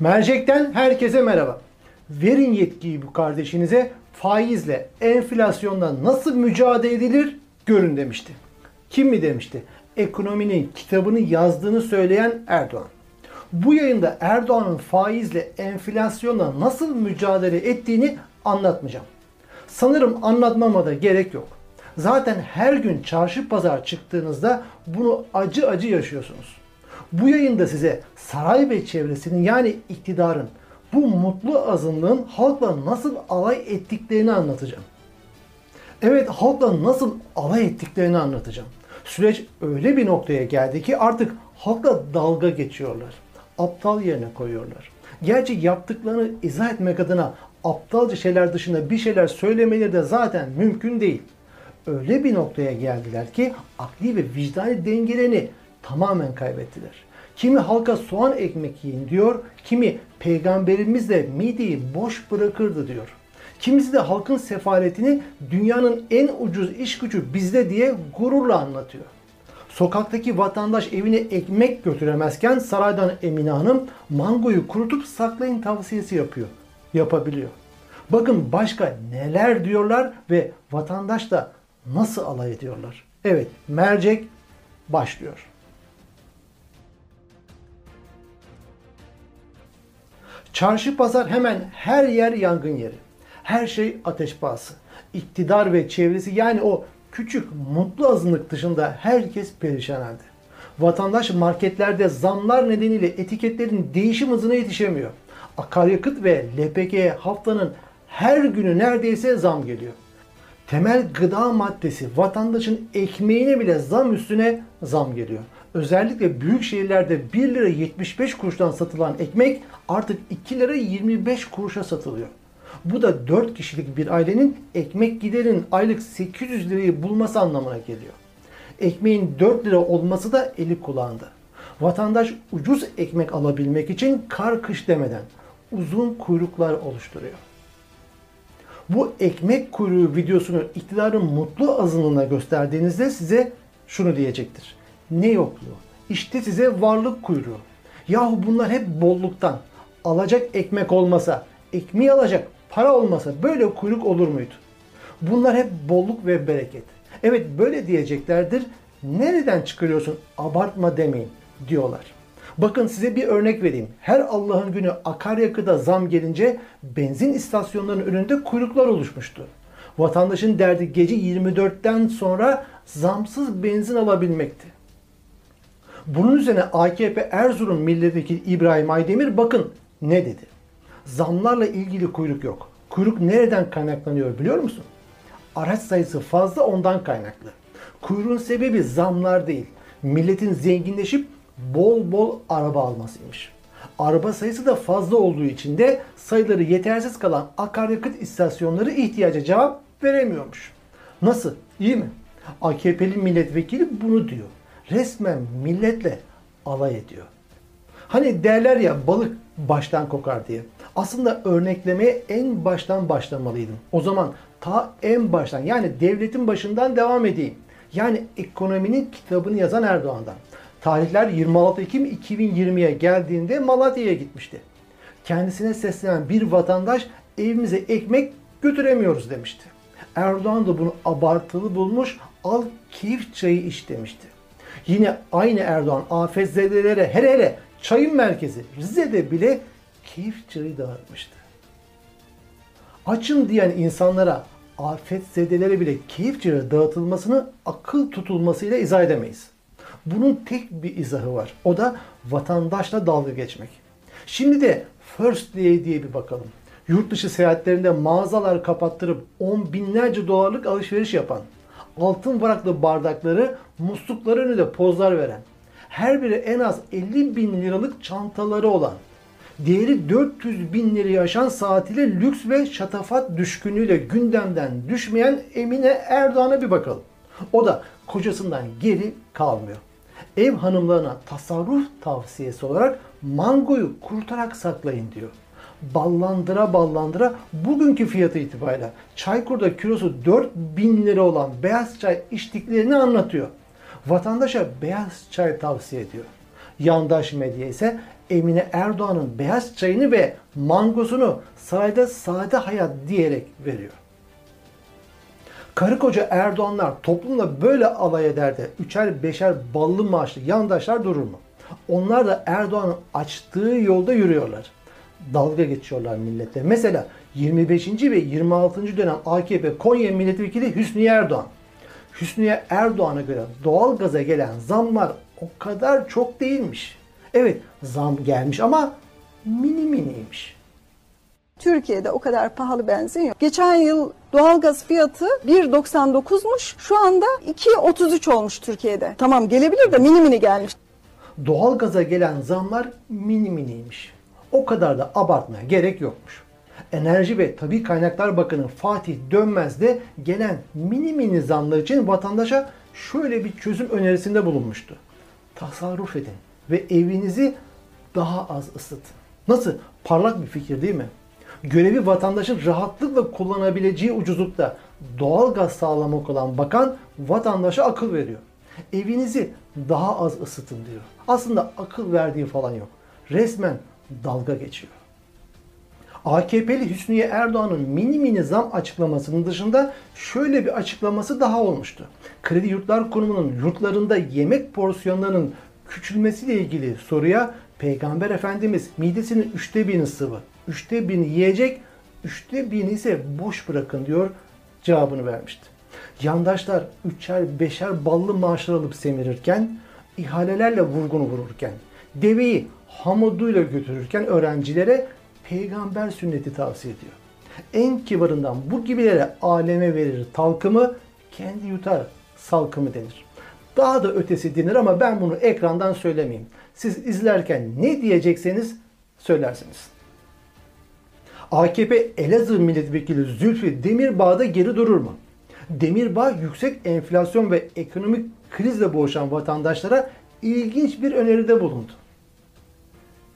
Mercek'ten herkese merhaba. Verin yetkiyi bu kardeşinize faizle, enflasyonla nasıl mücadele edilir görün demişti. Kim mi demişti? Ekonominin kitabını yazdığını söyleyen Erdoğan. Bu yayında Erdoğan'ın faizle, enflasyonla nasıl mücadele ettiğini anlatmayacağım. Sanırım anlatmama da gerek yok. Zaten her gün çarşı pazar çıktığınızda bunu acı acı yaşıyorsunuz. Bu yayında size saray ve çevresinin yani iktidarın bu mutlu azınlığın halkla nasıl alay ettiklerini anlatacağım. Evet halkla nasıl alay ettiklerini anlatacağım. Süreç öyle bir noktaya geldi ki artık halkla dalga geçiyorlar. Aptal yerine koyuyorlar. Gerçi yaptıklarını izah etmek adına aptalca şeyler dışında bir şeyler söylemeleri de zaten mümkün değil. Öyle bir noktaya geldiler ki akli ve vicdani dengelerini tamamen kaybettiler. Kimi halka soğan ekmek yiyin diyor, kimi peygamberimiz de mideyi boş bırakırdı diyor. Kimisi de halkın sefaletini dünyanın en ucuz iş gücü bizde diye gururla anlatıyor. Sokaktaki vatandaş evine ekmek götüremezken saraydan Emine Hanım mangoyu kurutup saklayın tavsiyesi yapıyor. Yapabiliyor. Bakın başka neler diyorlar ve vatandaş da nasıl alay ediyorlar. Evet mercek başlıyor. Çarşı pazar hemen her yer yangın yeri. Her şey ateş pahası. İktidar ve çevresi yani o küçük mutlu azınlık dışında herkes perişan halde. Vatandaş marketlerde zamlar nedeniyle etiketlerin değişim hızına yetişemiyor. Akaryakıt ve LPG'ye haftanın her günü neredeyse zam geliyor. Temel gıda maddesi vatandaşın ekmeğine bile zam üstüne zam geliyor. Özellikle büyük şehirlerde 1 lira 75 kuruştan satılan ekmek artık 2 lira 25 kuruşa satılıyor. Bu da 4 kişilik bir ailenin ekmek giderinin aylık 800 lirayı bulması anlamına geliyor. Ekmeğin 4 lira olması da eli kulağında. Vatandaş ucuz ekmek alabilmek için kar kış demeden uzun kuyruklar oluşturuyor. Bu ekmek kuyruğu videosunu iktidarın mutlu azınlığına gösterdiğinizde size şunu diyecektir. Ne yokluğu? İşte size varlık kuyruğu. Yahu bunlar hep bolluktan. Alacak ekmek olmasa, ekmeği alacak para olmasa böyle kuyruk olur muydu? Bunlar hep bolluk ve bereket. Evet böyle diyeceklerdir. Nereden çıkarıyorsun? Abartma demeyin diyorlar. Bakın size bir örnek vereyim. Her Allah'ın günü akaryakıda zam gelince benzin istasyonlarının önünde kuyruklar oluşmuştu. Vatandaşın derdi gece 24'ten sonra zamsız benzin alabilmekti. Bunun üzerine AKP Erzurum milletvekili İbrahim Aydemir bakın ne dedi. Zamlarla ilgili kuyruk yok. Kuyruk nereden kaynaklanıyor biliyor musun? Araç sayısı fazla ondan kaynaklı. Kuyruğun sebebi zamlar değil. Milletin zenginleşip bol bol araba almasıymış. Araba sayısı da fazla olduğu için de sayıları yetersiz kalan akaryakıt istasyonları ihtiyaca cevap veremiyormuş. Nasıl? İyi mi? AKP'li milletvekili bunu diyor. Resmen milletle alay ediyor. Hani derler ya balık baştan kokar diye. Aslında örneklemeye en baştan başlamalıydım. O zaman ta en baştan yani devletin başından devam edeyim. Yani ekonominin kitabını yazan Erdoğan'dan. Tarihler 26 Ekim 2020'ye geldiğinde Malatya'ya gitmişti. Kendisine seslenen bir vatandaş evimize ekmek götüremiyoruz demişti. Erdoğan da bunu abartılı bulmuş, al keyif çayı iç demişti. Yine aynı Erdoğan afetzedelere hele hele çayın merkezi Rize'de bile keyif çayı dağıtmıştı. Açım diyen insanlara afetzedelere bile keyif çayı dağıtılmasını akıl tutulmasıyla izah edemeyiz. Bunun tek bir izahı var. O da vatandaşla dalga geçmek. Şimdi de First Day diye bir bakalım. Yurt dışı seyahatlerinde mağazalar kapattırıp on binlerce dolarlık alışveriş yapan, altın varaklı bardakları muslukları önünde pozlar veren, her biri en az 50 bin liralık çantaları olan, değeri 400 bin liraya aşan saatiyle lüks ve şatafat düşkünlüğüyle gündemden düşmeyen Emine Erdoğan'a bir bakalım. O da kocasından geri kalmıyor. Ev hanımlarına tasarruf tavsiyesi olarak mangoyu kurutarak saklayın diyor. Ballandıra ballandıra bugünkü fiyatı itibariyle Çaykur'da kilosu 4000 lira olan beyaz çay içtiklerini anlatıyor. Vatandaşa beyaz çay tavsiye ediyor. Yandaş medya ise Emine Erdoğan'ın beyaz çayını ve mangosunu sarayda sade hayat diyerek veriyor. Karı koca Erdoğanlar toplumla böyle alay eder de üçer beşer ballı maaşlı yandaşlar durur mu? Onlar da Erdoğan'ın açtığı yolda yürüyorlar. Dalga geçiyorlar millete. Mesela 25. ve 26. dönem AKP Konya Milletvekili Hüsnü Erdoğan. Hüsnü Erdoğan'a göre doğalgaza gelen zamlar o kadar çok değilmiş. Evet zam gelmiş ama mini miniymiş. Türkiye'de o kadar pahalı benzin yok. Geçen yıl doğalgaz fiyatı 1.99'muş. Şu anda 2.33 olmuş Türkiye'de. Tamam gelebilir de mini mini gelmiş. Doğalgaza gelen zamlar mini miniymiş. O kadar da abartmaya gerek yokmuş. Enerji ve Tabi Kaynaklar Bakanı Fatih Dönmez de gelen mini mini zamlar için vatandaşa şöyle bir çözüm önerisinde bulunmuştu. Tasarruf edin ve evinizi daha az ısıtın. Nasıl? Parlak bir fikir değil mi? Görevi vatandaşın rahatlıkla kullanabileceği ucuzlukta doğal gaz sağlamak olan bakan vatandaşa akıl veriyor. Evinizi daha az ısıtın diyor. Aslında akıl verdiği falan yok. Resmen dalga geçiyor. AKP'li Hüsniye Erdoğan'ın mini mini zam açıklamasının dışında şöyle bir açıklaması daha olmuştu. Kredi Yurtlar Kurumu'nun yurtlarında yemek porsiyonlarının küçülmesiyle ilgili soruya Peygamber Efendimiz midesinin üçte birini sıvı, üçte birini yiyecek, üçte birini ise boş bırakın diyor cevabını vermişti. Yandaşlar üçer beşer ballı maaşlar alıp semirirken, ihalelerle vurgunu vururken, deveyi hamuduyla götürürken öğrencilere peygamber sünneti tavsiye ediyor. En kibarından bu gibilere aleme verir talkımı, kendi yutar salkımı denir. Daha da ötesi denir ama ben bunu ekrandan söylemeyeyim. Siz izlerken ne diyecekseniz söylersiniz. AKP Elazığ Milletvekili Zülfü Demirbağ da geri durur mu? Demirbağ yüksek enflasyon ve ekonomik krizle boğuşan vatandaşlara ilginç bir öneride bulundu.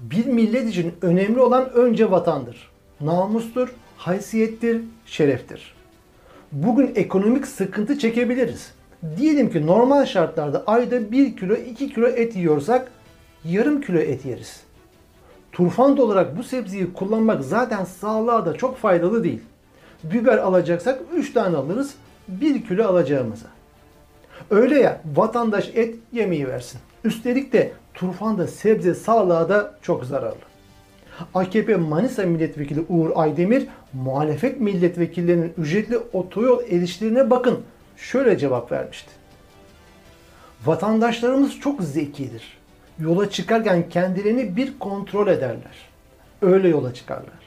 Bir millet için önemli olan önce vatandır. Namustur, haysiyettir, şereftir. Bugün ekonomik sıkıntı çekebiliriz. Diyelim ki normal şartlarda ayda 1 kilo 2 kilo et yiyorsak yarım kilo et yeriz. Turfanda olarak bu sebzeyi kullanmak zaten sağlığa da çok faydalı değil. Biber alacaksak 3 tane alırız 1 kilo alacağımıza. Öyle ya vatandaş et yemeği versin. Üstelik de turfanda sebze sağlığa da çok zararlı. AKP Manisa Milletvekili Uğur Aydemir muhalefet milletvekillerinin ücretli otoyol erişlerine bakın şöyle cevap vermişti. Vatandaşlarımız çok zekidir. Yola çıkarken kendilerini bir kontrol ederler. Öyle yola çıkarlar.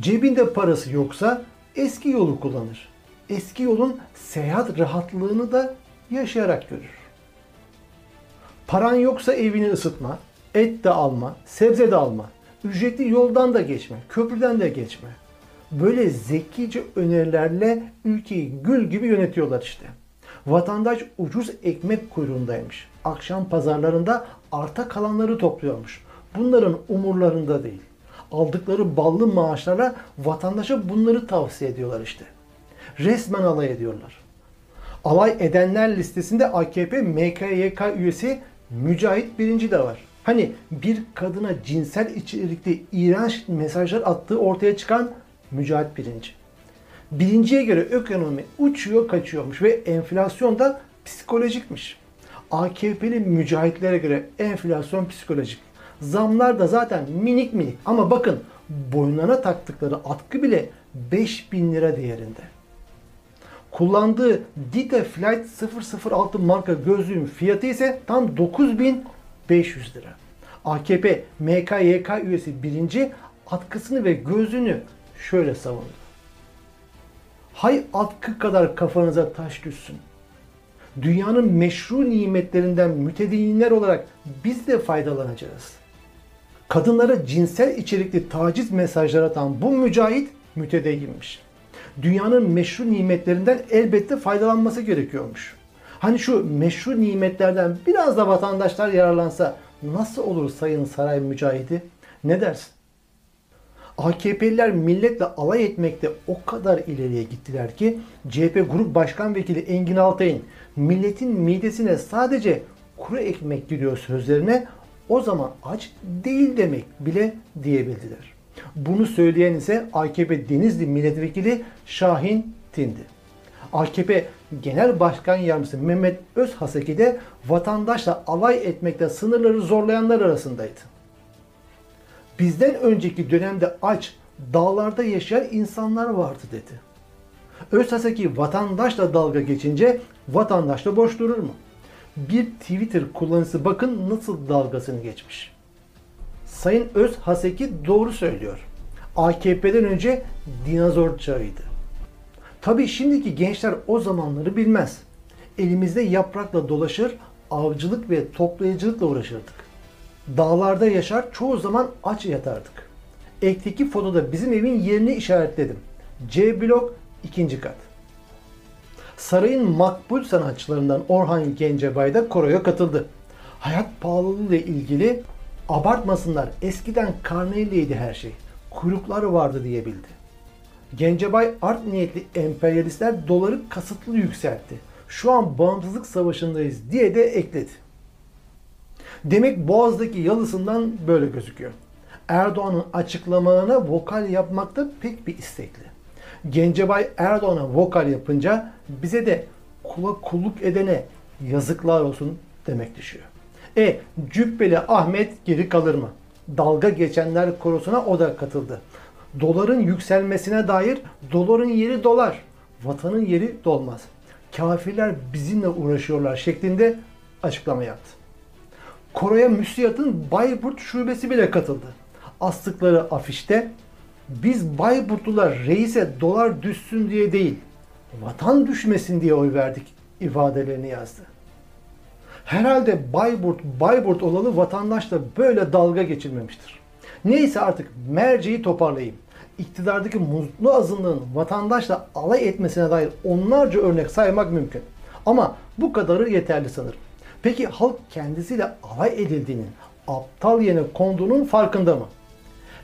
Cebinde parası yoksa eski yolu kullanır. Eski yolun seyahat rahatlığını da yaşayarak görür. Paran yoksa evini ısıtma, et de alma, sebze de alma. Ücretli yoldan da geçme, köprüden de geçme. Böyle zekice önerilerle ülkeyi gül gibi yönetiyorlar işte. Vatandaş ucuz ekmek kuyruğundaymış. Akşam pazarlarında arta kalanları topluyormuş. Bunların umurlarında değil. Aldıkları ballı maaşlara vatandaşa bunları tavsiye ediyorlar işte. Resmen alay ediyorlar. Alay edenler listesinde AKP MKYK üyesi Mücahit Birinci de var. Hani bir kadına cinsel içerikli iğrenç mesajlar attığı ortaya çıkan Mücahit Birinci. Birinciye göre ekonomi uçuyor kaçıyormuş ve enflasyon da psikolojikmiş. AKP'li mücahitlere göre enflasyon psikolojik. Zamlar da zaten minik minik ama bakın boynuna taktıkları atkı bile 5000 lira değerinde. Kullandığı Dita Flight 006 marka gözlüğün fiyatı ise tam 9500 lira. AKP MKYK üyesi birinci atkısını ve gözlüğünü şöyle savundu. Hay atkı kadar kafanıza taş düşsün. Dünyanın meşru nimetlerinden mütedeyinler olarak biz de faydalanacağız. Kadınlara cinsel içerikli taciz mesajlar atan bu mücahit mütedeyinmiş. Dünyanın meşru nimetlerinden elbette faydalanması gerekiyormuş. Hani şu meşru nimetlerden biraz da vatandaşlar yararlansa nasıl olur Sayın Saray Mücahidi? Ne dersin? AKP'liler milletle alay etmekte o kadar ileriye gittiler ki CHP Grup Başkan Vekili Engin Altay'ın milletin midesine sadece kuru ekmek giriyor sözlerine o zaman aç değil demek bile diyebildiler. Bunu söyleyen ise AKP Denizli Milletvekili Şahin Tindi. AKP Genel Başkan Yardımcısı Mehmet Özhaseki de vatandaşla alay etmekte sınırları zorlayanlar arasındaydı. Bizden önceki dönemde aç, dağlarda yaşayan insanlar vardı dedi. Özhaseki vatandaşla dalga geçince vatandaş da boş durur mu? Bir Twitter kullanıcısı bakın nasıl dalgasını geçmiş. Sayın Özhaseki doğru söylüyor. AKP'den önce dinozor çağıydı. Tabii şimdiki gençler o zamanları bilmez. Elimizde yaprakla dolaşır, avcılık ve toplayıcılıkla uğraşırdık. Dağlarda yaşar, çoğu zaman aç yatardık. Ekteki fotoda bizim evin yerini işaretledim. C blok ikinci kat. Sarayın makbul sanatçılarından Orhan Gencebay da koroya katıldı. Hayat pahalılığı ile ilgili abartmasınlar eskiden karneyleydi her şey. Kuyrukları vardı diyebildi. Gencebay art niyetli emperyalistler doları kasıtlı yükseltti. Şu an bağımsızlık savaşındayız diye de ekledi. Demek Boğaz'daki yalısından böyle gözüküyor. Erdoğan'ın açıklamalarına vokal yapmakta pek bir istekli. Gencebay Erdoğan'a vokal yapınca bize de kula kulluk edene yazıklar olsun demek düşüyor. E Cübbeli Ahmet geri kalır mı? Dalga geçenler korosuna o da katıldı. Doların yükselmesine dair doların yeri dolar, vatanın yeri dolmaz. Kafirler bizimle uğraşıyorlar şeklinde açıklama yaptı. Koroya müsiyatın Bayburt şubesi bile katıldı. Astıkları afişte biz Bayburtlular reise dolar düşsün diye değil, vatan düşmesin diye oy verdik ifadelerini yazdı. Herhalde Bayburt, Bayburt olalı vatandaşla böyle dalga geçilmemiştir. Neyse artık merceği toparlayayım. İktidardaki mutlu azınlığın vatandaşla alay etmesine dair onlarca örnek saymak mümkün. Ama bu kadarı yeterli sanırım. Peki halk kendisiyle alay edildiğinin, aptal yerine konduğunun farkında mı?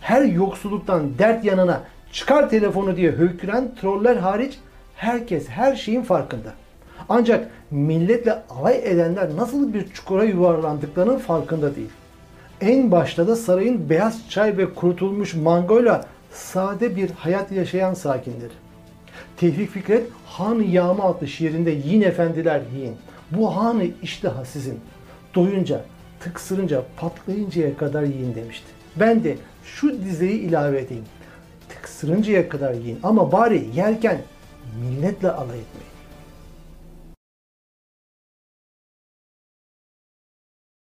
Her yoksulluktan dert yanına çıkar telefonu diye höyküren troller hariç herkes her şeyin farkında. Ancak milletle alay edenler nasıl bir çukura yuvarlandıklarının farkında değil. En başta da sarayın beyaz çay ve kurutulmuş mangoyla sade bir hayat yaşayan sakinleri. Tevfik Fikret Han Yağma adlı şiirinde yiyin efendiler yiyin. Bu hanı iştaha sizin. Doyunca, tıksırınca, patlayıncaya kadar yiyin demişti. Ben de şu dizeyi ilave edeyim. Tıksırıncaya kadar yiyin ama bari yerken milletle alay etmeyin.